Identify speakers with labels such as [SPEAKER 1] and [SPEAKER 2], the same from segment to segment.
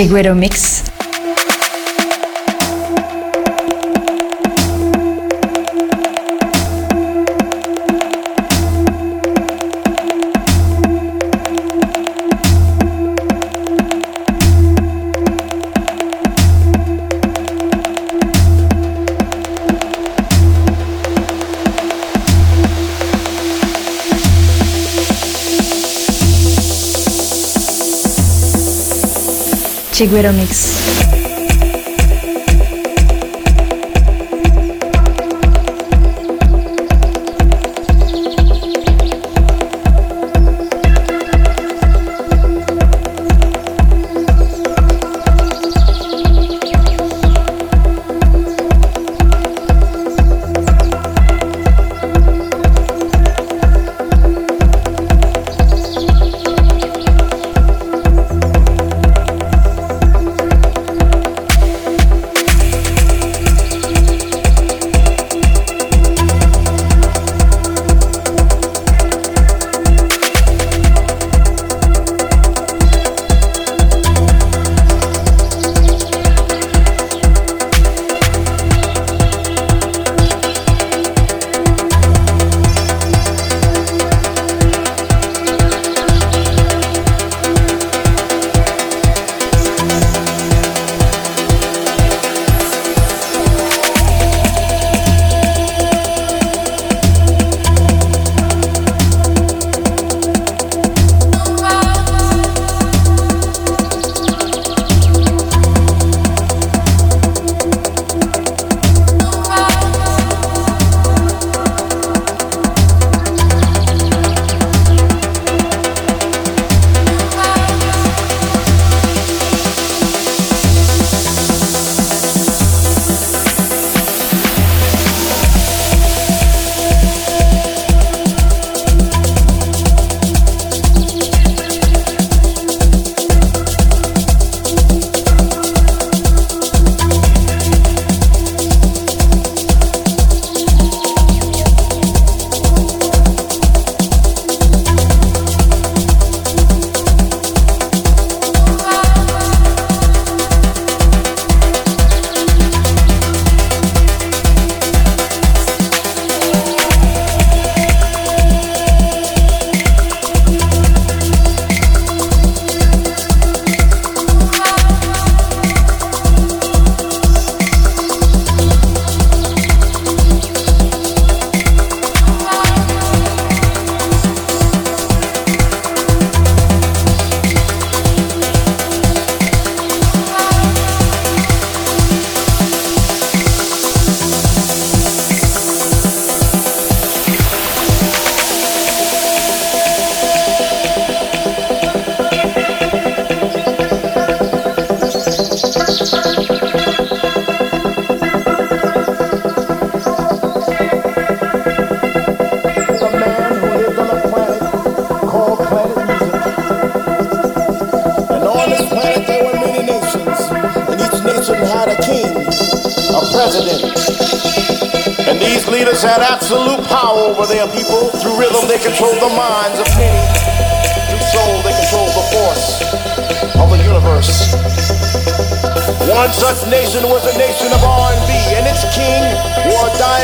[SPEAKER 1] Chiguero Mix. Chiguero Mix.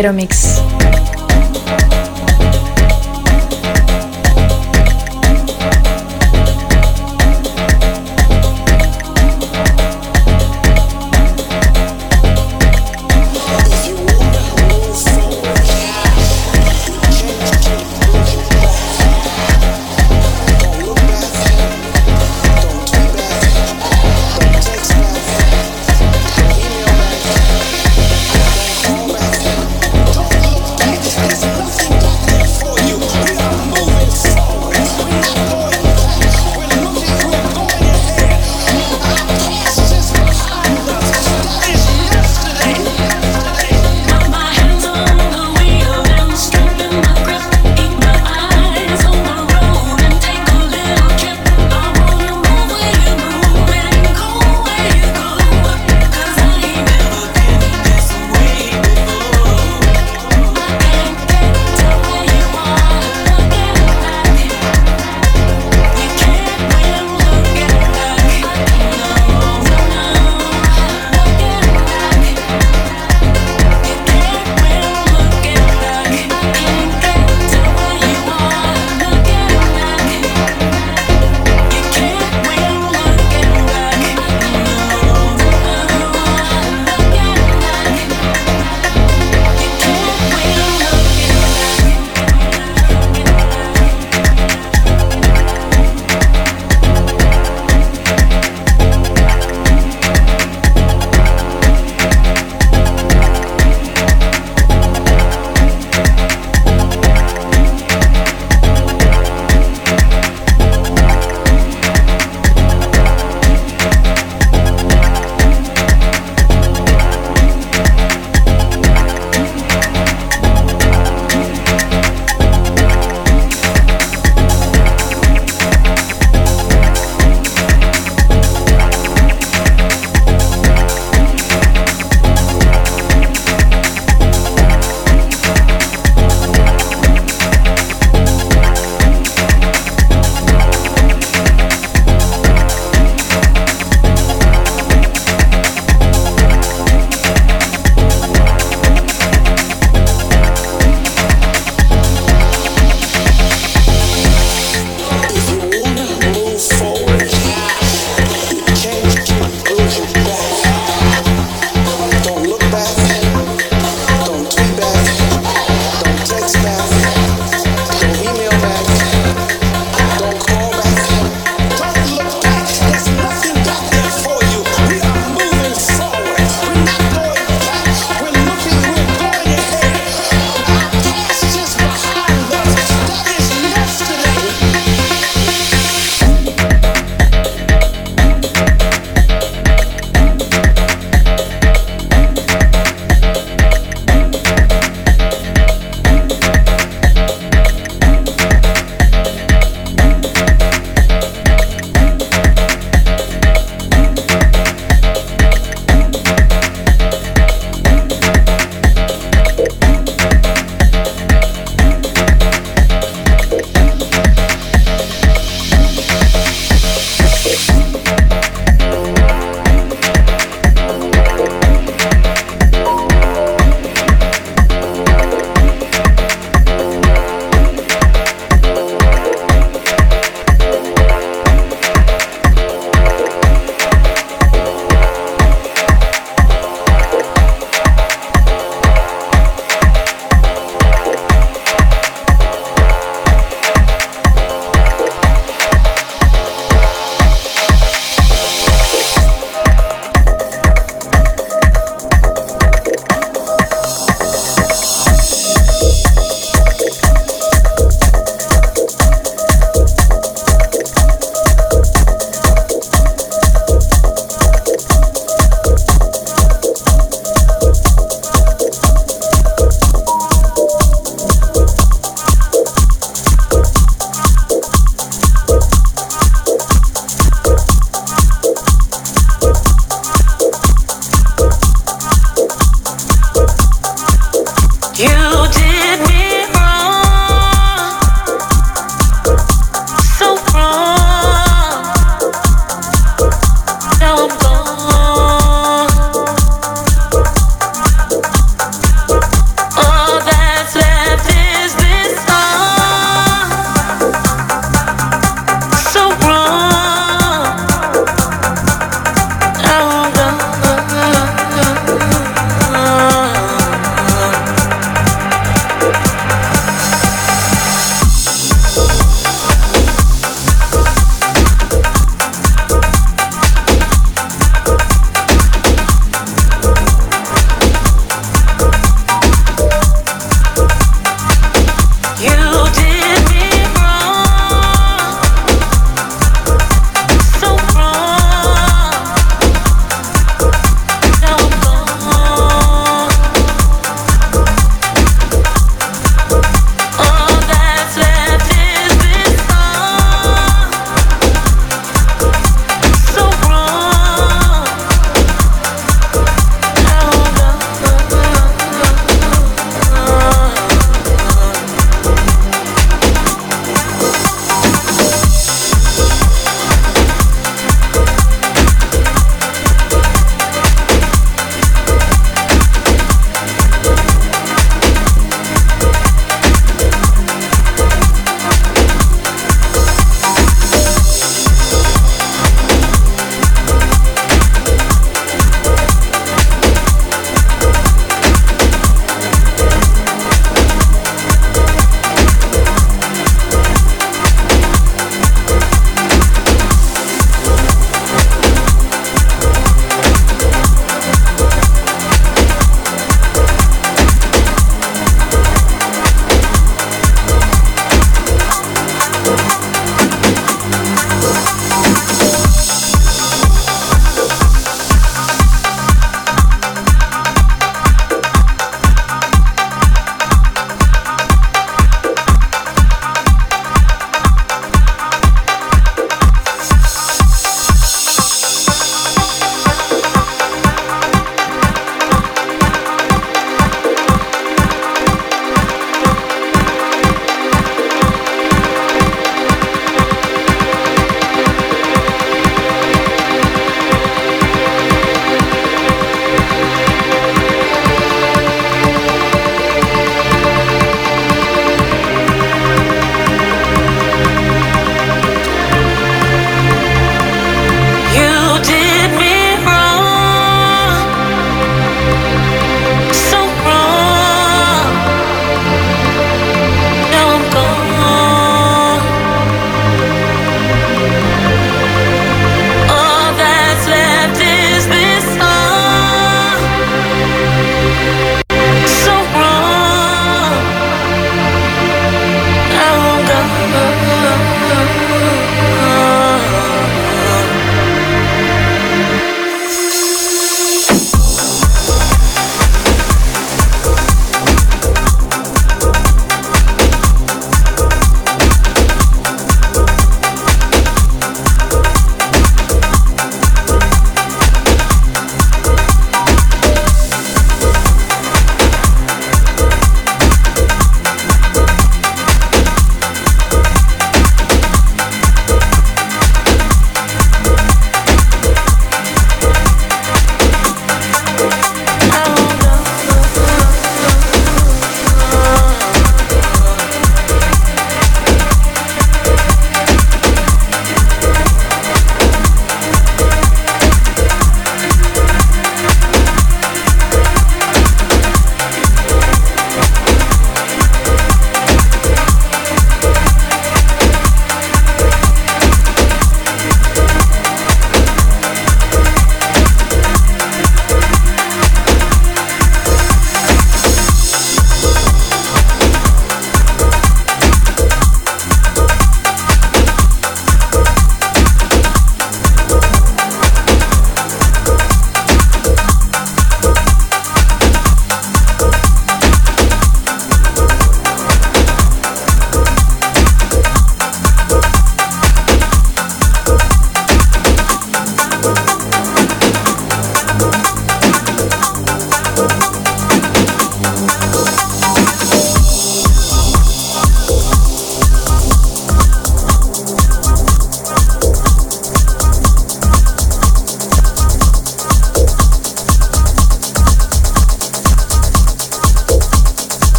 [SPEAKER 1] Chiguero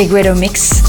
[SPEAKER 1] Chiguero Mix.